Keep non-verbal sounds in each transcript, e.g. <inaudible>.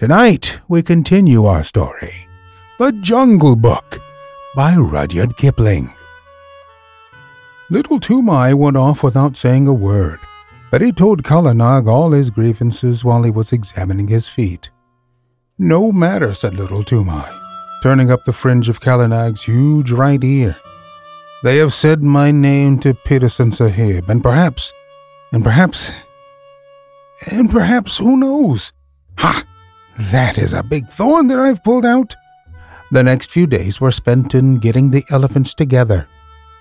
Tonight, we continue our story The Jungle Book by Rudyard Kipling. Little Toomai went off without saying a word, but he told Kala Nag all his grievances while he was examining his feet. No matter, said Little Toomai, turning up the fringe of Kala Nag's huge right ear. They have said my name to Peterson Sahib, and perhaps, and perhaps, and perhaps, who knows? Ha! That is a big thorn that I've pulled out. The next few days were spent in getting the elephants together,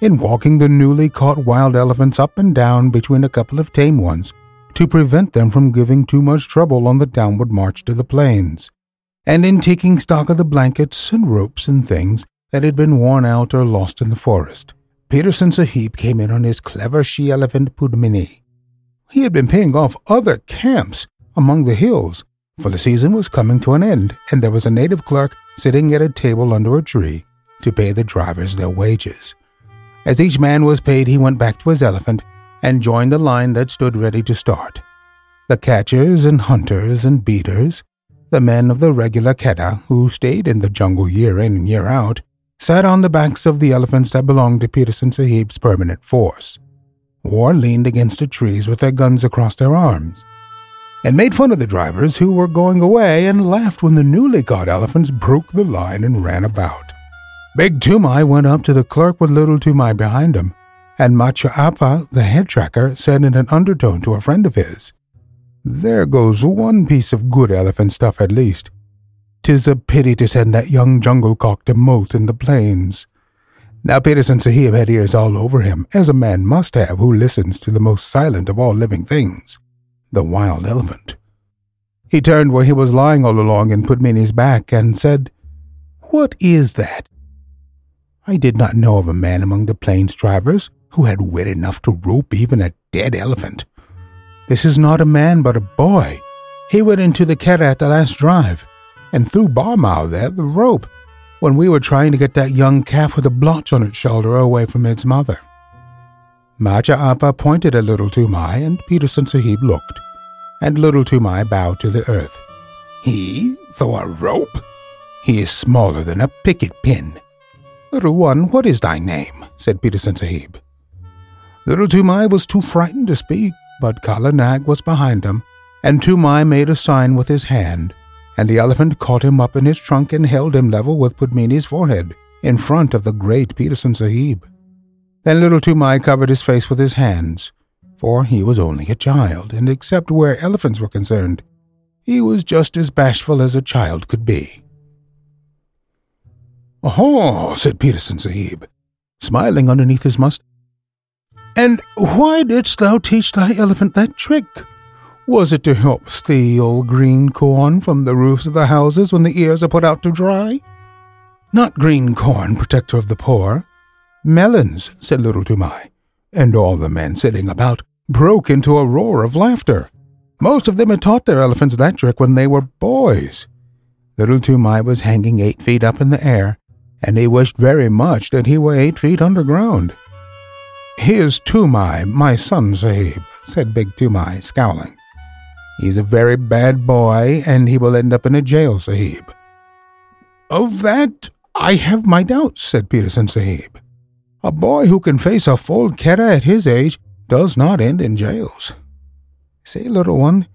in walking the newly caught wild elephants up and down between a couple of tame ones to prevent them from giving too much trouble on the downward march to the plains, and in taking stock of the blankets and ropes and things that had been worn out or lost in the forest. Peterson Sahib came in on his clever she elephant Pudmini. He had been paying off other camps among the hills for the season was coming to an end, and there was a native clerk sitting at a table under a tree to pay the drivers their wages. As each man was paid, he went back to his elephant and joined the line that stood ready to start. The catchers and hunters and beaters, the men of the regular Keddah who stayed in the jungle year in and year out, sat on the backs of the elephants that belonged to Peterson Sahib's permanent force, or leaned against the trees with their guns across their arms and made fun of the drivers who were going away and laughed when the newly caught elephants broke the line and ran about. Big Toomai went up to the clerk with Little Toomai behind him, and Machua Appa, the head tracker, said in an undertone to a friend of his, There goes one piece of good elephant stuff at least. Tis a pity to send that young jungle cock to molt in the plains. Now Peterson Sahib had ears all over him, as a man must have who listens to the most silent of all living things the wild elephant. He turned where he was lying all along and Pudmini's back and said, What is that? I did not know of a man among the plains drivers who had wit enough to rope even a dead elephant. This is not a man but a boy. He went into the Keddah at the last drive and threw Barmao there the rope when we were trying to get that young calf with a blotch on its shoulder away from its mother. Machua Appa pointed a little Toomai, and Peterson Sahib looked, and little Toomai bowed to the earth. He throw a rope? He is smaller than a picket pin. Little one, what is thy name? said Peterson Sahib. Little Toomai was too frightened to speak, but Kala Nag was behind him, and Toomai made a sign with his hand, and the elephant caught him up in his trunk and held him level with Pudmini's forehead, in front of the great Peterson Sahib. Then little Toomai covered his face with his hands, for he was only a child, and except where elephants were concerned, he was just as bashful as a child could be. Oh, said Peterson Sahib, smiling underneath his mustache. And why didst thou teach thy elephant that trick? Was it to help steal green corn from the roofs of the houses when the ears are put out to dry? Not green corn, protector of the poor, Melons, said Little Toomai, and all the men sitting about broke into a roar of laughter. Most of them had taught their elephants that trick when they were boys. Little Toomai was hanging eight feet up in the air, and he wished very much that he were eight feet underground. Here's Toomai, my son, Sahib, said Big Toomai, scowling. He's a very bad boy, and he will end up in a jail, Sahib. Of that I have my doubts, said Peterson Sahib. A boy who can face a full Keddah at his age does not end in jails. Say, little one,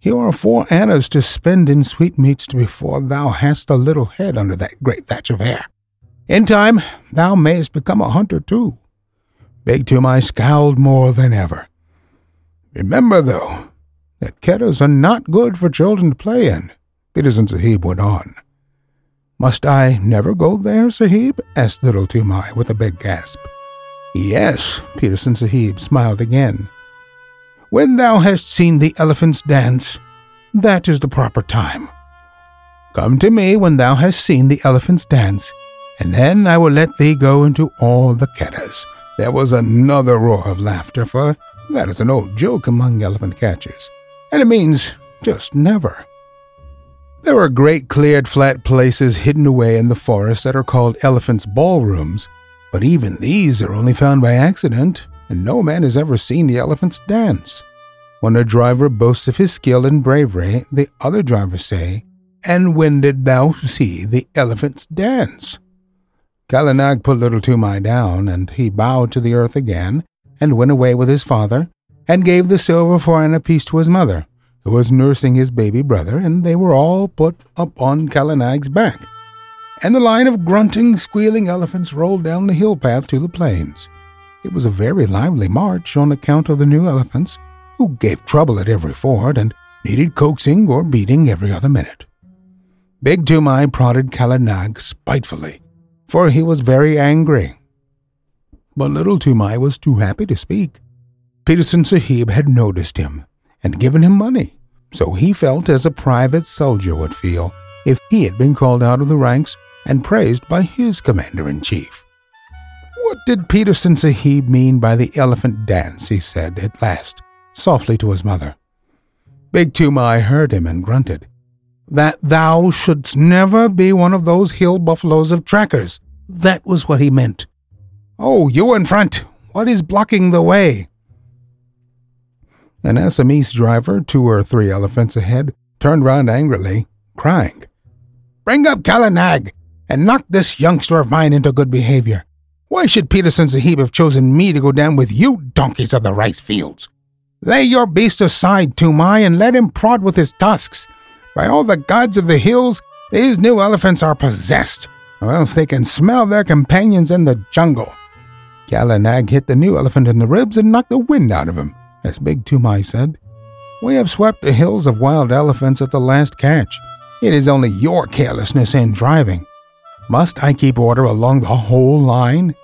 here are four annas to spend in sweetmeats before thou hast a little head under that great thatch of hair. In time, thou mayest become a hunter too. Big Toomai scowled more than ever. Remember, though, that Keddahs are not good for children to play in, Peterson Sahib went on. Must I never go there, Sahib? asked little Toomai with a big gasp. Yes, Peterson Sahib smiled again. When thou hast seen the elephants dance, that is the proper time. Come to me when thou hast seen the elephants dance, and then I will let thee go into all the keddahs. There was another roar of laughter, for that is an old joke among elephant catchers, and it means just never. There are great cleared flat places hidden away in the forest that are called elephants' ballrooms, but even these are only found by accident, and no man has ever seen the elephants dance. When a driver boasts of his skill and bravery, the other drivers say, And when did thou <laughs> see the elephants dance? Kala Nag put Little Toomai down, and he bowed to the earth again, and went away with his father, and gave the silver four piece to his mother, who was nursing his baby brother, and they were all put up on Kala Nag's back. And the line of grunting, squealing elephants rolled down the hill path to the plains. It was a very lively march on account of the new elephants, who gave trouble at every ford and needed coaxing or beating every other minute. Big Toomai prodded Kala Nag spitefully, for he was very angry. But Little Toomai was too happy to speak. Peterson Sahib had noticed him and given him money, so he felt as a private soldier would feel if he had been called out of the ranks and praised by his commander in chief. What did Peterson Sahib mean by the elephant dance? he said at last, softly to his mother. Big Toomai heard him and grunted. That thou shouldst never be one of those hill buffaloes of trackers. That was what he meant. Oh, you in front! What is blocking the way? An Assamese driver, two or three elephants ahead, turned round angrily, crying, Bring up Kala Nag and knock this youngster of mine into good behavior. Why should Peterson Sahib have chosen me to go down with you donkeys of the rice fields? Lay your beast aside, Toomai, and let him prod with his tusks. By all the gods of the hills, these new elephants are possessed, or else they can smell their companions in the jungle. Kala Nag hit the new elephant in the ribs and knocked the wind out of him, as Big Toomai said. We have swept the hills of wild elephants at the last catch. It is only your carelessness in driving. Must I keep order along the whole line?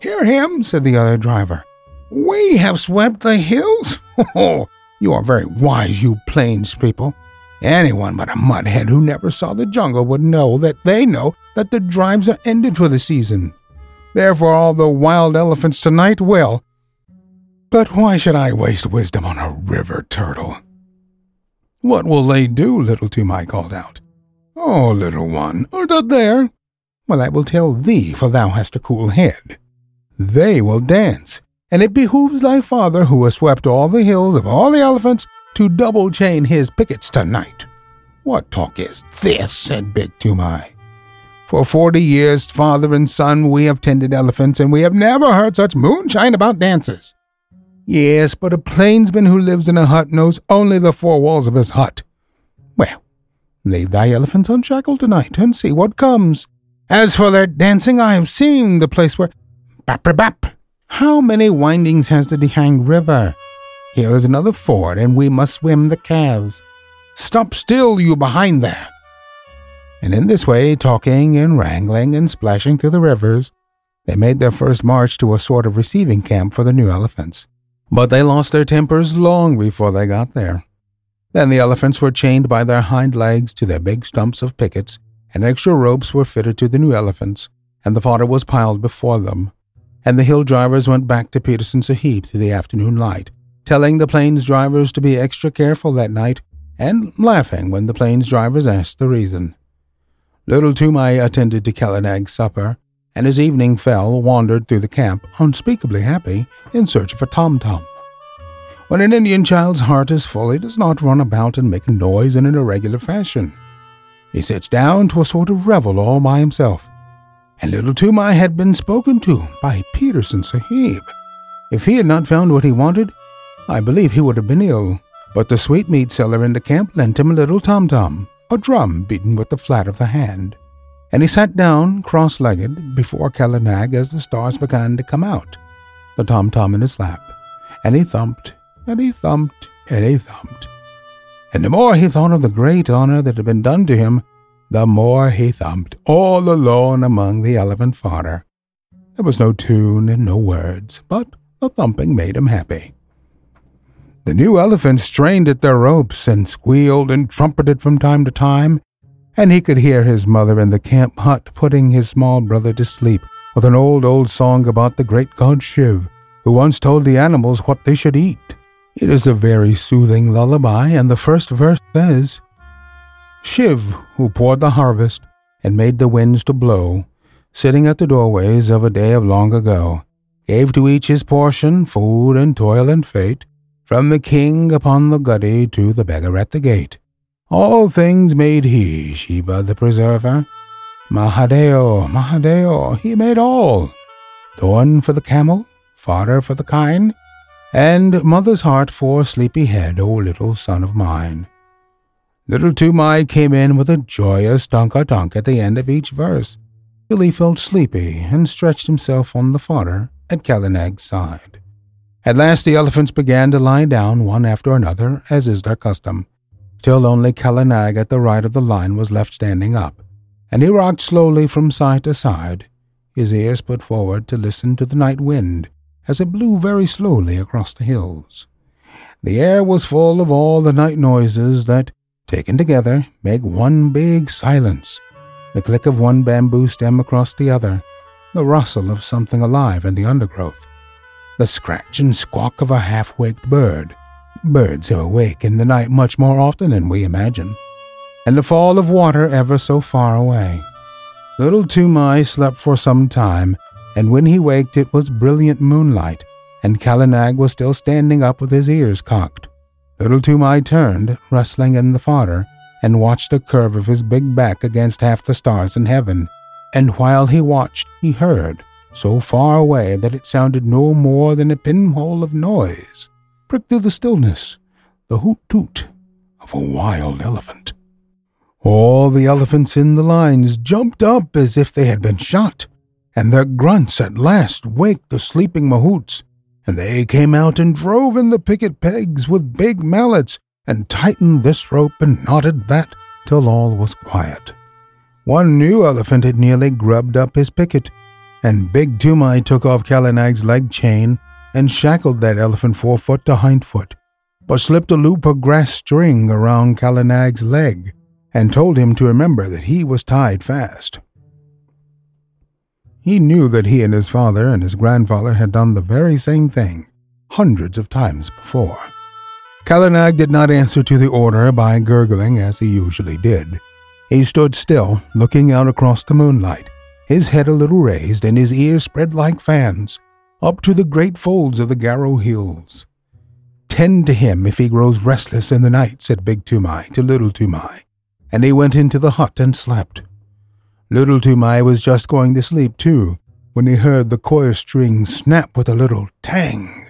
Hear him, said the other driver. We have swept the hills? <laughs> Oh, you are very wise, you plains people. Anyone but a mudhead who never saw the jungle would know that they know that the drives are ended for the season. Therefore, all the wild elephants tonight will. But why should I waste wisdom on a river turtle? What will they do? Little Toomai called out. Oh, little one, art thou there? Well, I will tell thee, for thou hast a cool head. They will dance, and it behooves thy father, who has swept all the hills of all the elephants, to double chain his pickets tonight. What talk is this? said Big Toomai. For forty years, father and son, we have tended elephants, and we have never heard such moonshine about dances. Yes, but a plainsman who lives in a hut knows only the four walls of his hut. Well, leave thy elephants unshackled tonight, and see what comes. As for their dancing, I have seen the place where. Bap, bap, How many windings has the Dihang River? Here is another ford, and we must swim the calves. Stop still, you behind there! And in this way, talking and wrangling and splashing through the rivers, they made their first march to a sort of receiving camp for the new elephants. But they lost their tempers long before they got there. Then the elephants were chained by their hind legs to their big stumps of pickets and extra ropes were fitted to the new elephants, and the fodder was piled before them. And the hill drivers went back to Peterson Sahib through the afternoon light, telling the plains drivers to be extra careful that night, and laughing when the plains drivers asked the reason. Little Toomai attended to Kala Nag's supper, and as evening fell, wandered through the camp, unspeakably happy, in search of a tom tom. When an Indian child's heart is full, he does not run about and make a noise in an irregular fashion. He sits down to a sort of revel all by himself. And little Toomai had been spoken to by Peterson Sahib. If he had not found what he wanted, I believe he would have been ill. But the sweetmeat seller in the camp lent him a little tom tom, a drum beaten with the flat of the hand. And he sat down, cross legged, before Kala Nag as the stars began to come out, the tom tom in his lap. And he thumped, and he thumped, and he thumped. And the more he thought of the great honor that had been done to him, the more he thumped, all alone among the elephant fodder. There was no tune and no words, but the thumping made him happy. The new elephants strained at their ropes and squealed and trumpeted from time to time, and he could hear his mother in the camp hut putting his small brother to sleep with an old, old song about the great god Shiv, who once told the animals what they should eat. It is a very soothing lullaby, and the first verse says, Shiv, who poured the harvest and made the winds to blow, sitting at the doorways of a day of long ago, gave to each his portion, food and toil and fate, from the king upon the guddy to the beggar at the gate. All things made he, Shiva the preserver. Mahadeo, Mahadeo, he made all. Thorn for the camel, fodder for the kine, and mother's heart for sleepy head, O little son of mine. Little Toomai came in with a joyous donka-donk at the end of each verse, till he felt sleepy and stretched himself on the fodder at Kala Nag's side. At last the elephants began to lie down one after another, as is their custom, till only Kala Nag at the right of the line was left standing up, and he rocked slowly from side to side, his ears put forward to listen to the night wind as it blew very slowly across the hills. The air was full of all the night noises that, taken together, make one big silence the click of one bamboo stem across the other, the rustle of something alive in the undergrowth, the scratch and squawk of a half waked bird. Birds are awake in the night much more often than we imagine, and the fall of water ever so far away. Little Toomai slept for some time, and when he waked it was brilliant moonlight, and Kala Nag was still standing up with his ears cocked. Little Toomai turned, rustling in the fodder, and watched the curve of his big back against half the stars in heaven. And while he watched, he heard, so far away that it sounded no more than a pinhole of noise, prick through the stillness, the hoot toot of a wild elephant. All the elephants in the lines jumped up as if they had been shot, and their grunts at last waked the sleeping mahouts, and they came out and drove in the picket pegs with big mallets and tightened this rope and knotted that till all was quiet. One new elephant had nearly grubbed up his picket, and Big Toomai took off Kala Nag's leg chain and shackled that elephant forefoot to hindfoot, but slipped a loop of grass string around Kala Nag's leg and told him to remember that he was tied fast. He knew that he and his father and his grandfather had done the very same thing hundreds of times before. Kala Nag did not answer to the order by gurgling as he usually did. He stood still, looking out across the moonlight, his head a little raised and his ears spread like fans, up to the great folds of the Garo hills. Tend to him if he grows restless in the night, said Big Toomai to Little Toomai, and he went into the hut and slept. Little Toomai was just going to sleep too, when he heard the coir string snap with a little tang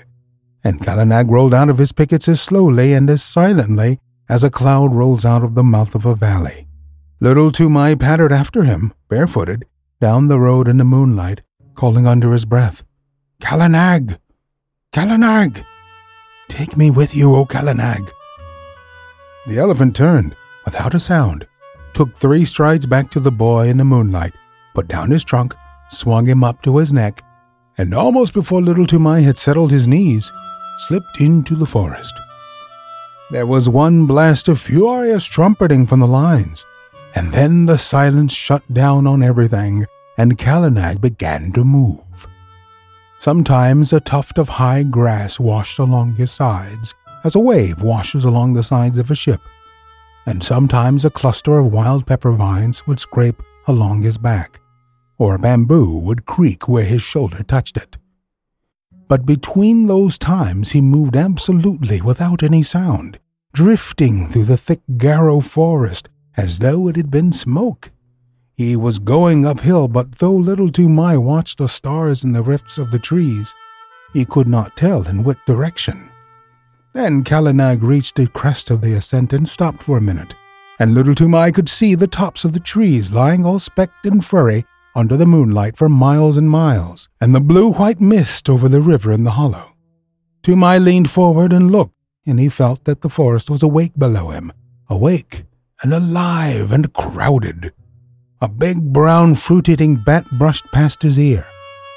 and Kala Nag rolled out of his pickets as slowly and as silently as a cloud rolls out of the mouth of a valley. Little Toomai pattered after him, barefooted, down the road in the moonlight, calling under his breath, Kala Nag! Kala Nag! Take me with you, O Kala Nag! The elephant turned, without a sound, took three strides back to the boy in the moonlight, put down his trunk, swung him up to his neck, and almost before Little Toomai had settled his knees, slipped into the forest. There was one blast of furious trumpeting from the lines, and then the silence shut down on everything, and Kala Nag began to move. Sometimes a tuft of high grass washed along his sides, as a wave washes along the sides of a ship, and sometimes a cluster of wild pepper vines would scrape along his back, or a bamboo would creak where his shoulder touched it. But between those times he moved absolutely without any sound, drifting through the thick Garo forest as though it had been smoke. He was going uphill, but though Little Toomai watched the stars in the rifts of the trees, he could not tell in what direction. Then Kala Nag reached the crest of the ascent and stopped for a minute, and Little Toomai could see the tops of the trees lying all specked and furry under the moonlight for miles and miles, and the blue white mist over the river in the hollow. Toomai leaned forward and looked, and he felt that the forest was awake below him, awake and alive and crowded. A big brown fruit eating bat brushed past his ear.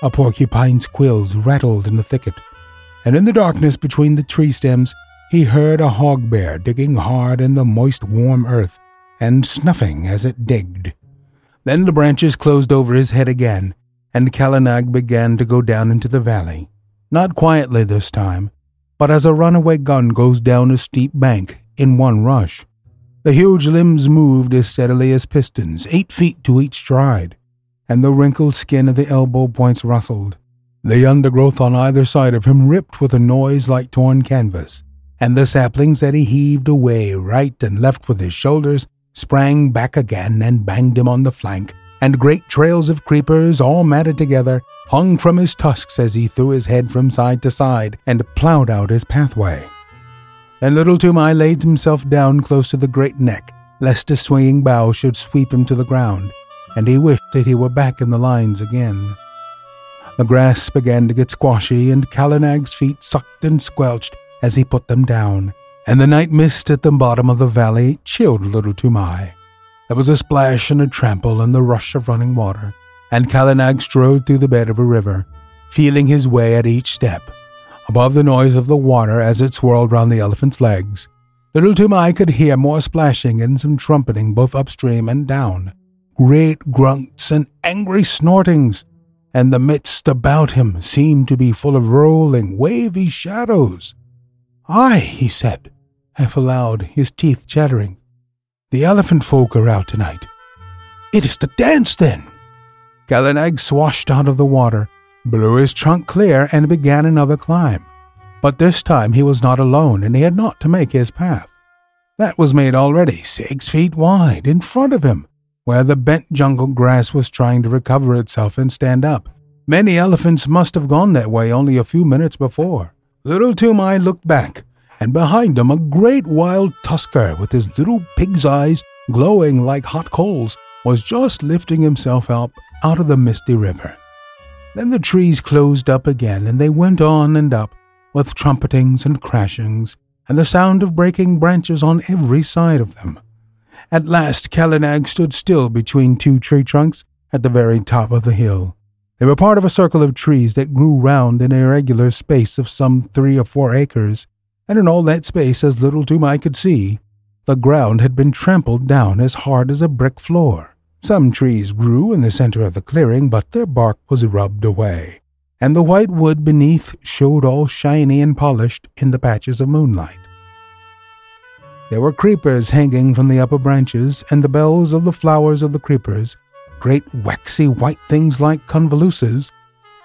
A porcupine's quills rattled in the thicket, and in the darkness between the tree stems he heard a hog bear digging hard in the moist, warm earth and snuffing as it digged. Then the branches closed over his head again, and Kala Nag began to go down into the valley. Not quietly this time, but as a runaway gun goes down a steep bank in one rush. The huge limbs moved as steadily as pistons, eight feet to each stride, and the wrinkled skin of the elbow points rustled. The undergrowth on either side of him ripped with a noise like torn canvas, and the saplings that he heaved away right and left with his shoulders sprang back again and banged him on the flank, and great trails of creepers, all matted together, hung from his tusks as he threw his head from side to side and plowed out his pathway. Then Little Toomai laid himself down close to the great neck, lest a swinging bough should sweep him to the ground, and he wished that he were back in the lines again. The grass began to get squashy, and Kala Nag's feet sucked and squelched as he put them down, and the night mist at the bottom of the valley chilled Little Toomai. There was a splash and a trample and the rush of running water, and Kala Nag strode through the bed of a river, feeling his way at each step, above the noise of the water as it swirled round the elephant's legs. Little Toomai could hear more splashing and some trumpeting both upstream and down, great grunts and angry snortings, and the midst about him seemed to be full of rolling, wavy shadows. Aye, he said, half aloud, his teeth chattering. The elephant folk are out tonight. It is the dance, then. Kala Nag swashed out of the water, blew his trunk clear, and began another climb. But this time he was not alone, and he had not to make his path. That was made already six feet wide in front of him, where the bent jungle grass was trying to recover itself and stand up. Many elephants must have gone that way only a few minutes before. Little Toomai looked back, and behind him a great wild tusker with his little pig's eyes glowing like hot coals was just lifting himself up out of the misty river. Then the trees closed up again, and they went on and up, with trumpetings and crashings, and the sound of breaking branches on every side of them. At last Kala Nag stood still between two tree trunks at the very top of the hill. They were part of a circle of trees that grew round an irregular space of some three or four acres, and in all that space, as little Toomai could see, the ground had been trampled down as hard as a brick floor. Some trees grew in the center of the clearing, but their bark was rubbed away, and the white wood beneath showed all shiny and polished in the patches of moonlight. There were creepers hanging from the upper branches, and the bells of the flowers of the creepers, great waxy white things like convoluses,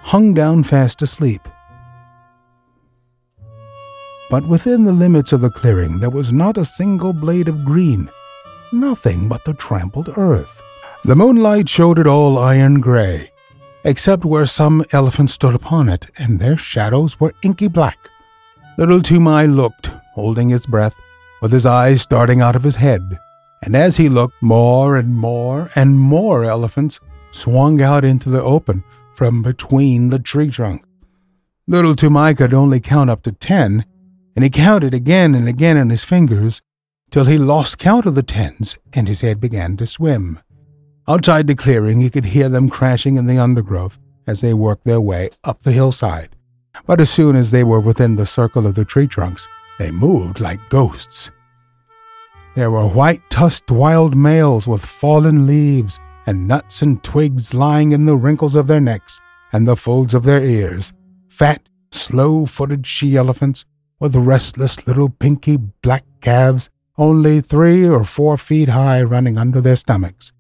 hung down fast asleep. But within the limits of the clearing there was not a single blade of green, nothing but the trampled earth. The moonlight showed it all iron gray, except where some elephants stood upon it, and their shadows were inky black. Little Toomai looked, holding his breath, with his eyes starting out of his head, and as he looked, more and more and more elephants swung out into the open from between the tree trunks. Little Toomai could only count up to ten, and he counted again and again on his fingers till he lost count of the tens and his head began to swim. Outside the clearing, he could hear them crashing in the undergrowth as they worked their way up the hillside. But as soon as they were within the circle of the tree trunks, they moved like ghosts. There were white tusked wild males with fallen leaves and nuts and twigs lying in the wrinkles of their necks and the folds of their ears, fat, slow footed she elephants with restless little pinky black calves only three or four feet high running under their stomachs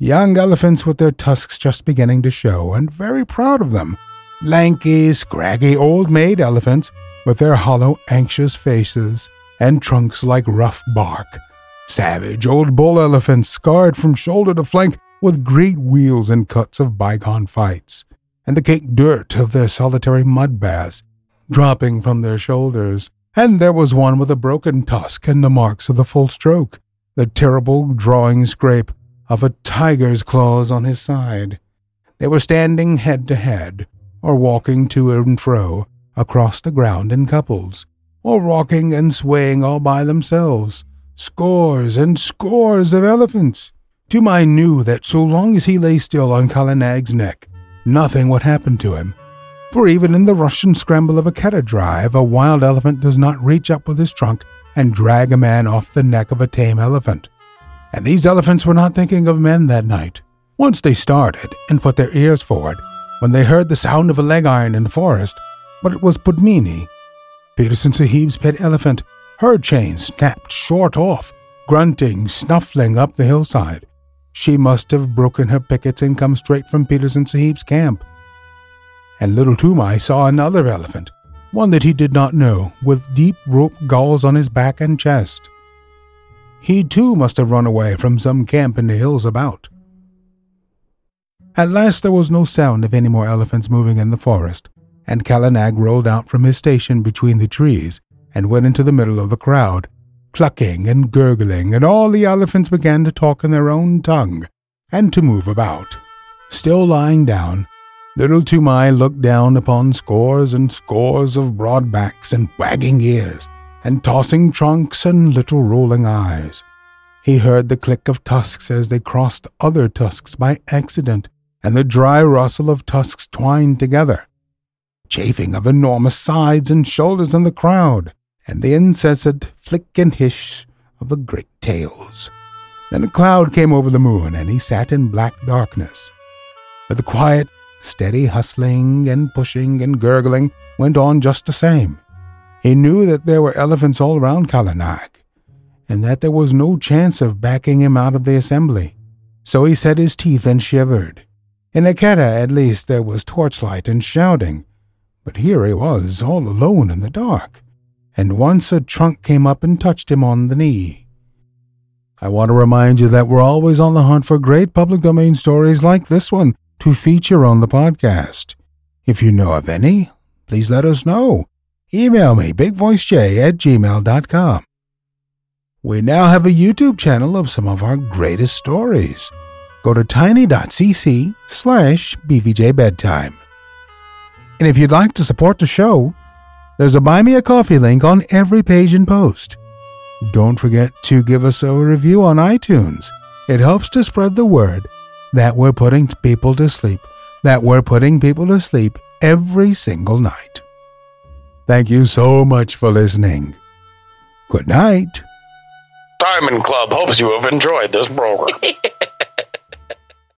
Young elephants with their tusks just beginning to show, and very proud of them. Lanky, scraggy, old maid elephants with their hollow, anxious faces and trunks like rough bark. Savage old bull elephants scarred from shoulder to flank with great wheals and cuts of bygone fights, and the caked dirt of their solitary mud baths dropping from their shoulders. And there was one with a broken tusk and the marks of the full stroke, the terrible drawing scrape of a tiger's claws on his side. They were standing head to head, or walking to and fro across the ground in couples, or rocking and swaying all by themselves. Scores and scores of elephants. Toomai knew that so long as he lay still on Kala Nag's neck, nothing would happen to him. For even in the rush and scramble of a cattle drive, a wild elephant does not reach up with his trunk and drag a man off the neck of a tame elephant. And these elephants were not thinking of men that night. Once they started and put their ears forward, when they heard the sound of a leg iron in the forest, but it was Pudmini, Peterson Sahib's pet elephant. Her chain snapped short off, grunting, snuffling up the hillside. She must have broken her pickets and come straight from Peterson Sahib's camp. And little Toomai saw another elephant, one that he did not know, with deep rope galls on his back and chest. He too must have run away from some camp in the hills about. At last there was no sound of any more elephants moving in the forest, and Kala Nag rolled out from his station between the trees and went into the middle of the crowd, clucking and gurgling, and all the elephants began to talk in their own tongue and to move about. Still lying down, little Toomai looked down upon scores and scores of broad backs and wagging ears, and tossing trunks and little rolling eyes. He heard the click of tusks as they crossed other tusks by accident, and the dry rustle of tusks twined together, chafing of enormous sides and shoulders in the crowd, and the incessant flick and hiss of the great tails. Then a cloud came over the moon, and he sat in black darkness. But the quiet, steady hustling and pushing and gurgling went on just the same. He knew that there were elephants all around Kala Nag, and that there was no chance of backing him out of the assembly. So he set his teeth and shivered. In a Keddah, at least, there was torchlight and shouting, but here he was, all alone in the dark, and once a trunk came up and touched him on the knee. I want to remind you that we're always on the hunt for great public domain stories like this one to feature on the podcast. If you know of any, please let us know. Email me, bigvoicej at gmail.com. We now have a YouTube channel of some of our greatest stories. Go to tiny.cc slash bvjbedtime. And if you'd like to support the show, there's a Buy Me a Coffee link on every page and post. Don't forget to give us a review on iTunes. It helps to spread the word that we're putting people to sleep, that we're putting people to sleep every single night. Thank you so much for listening. Good night. Diamond Club hopes you have enjoyed this program. <laughs>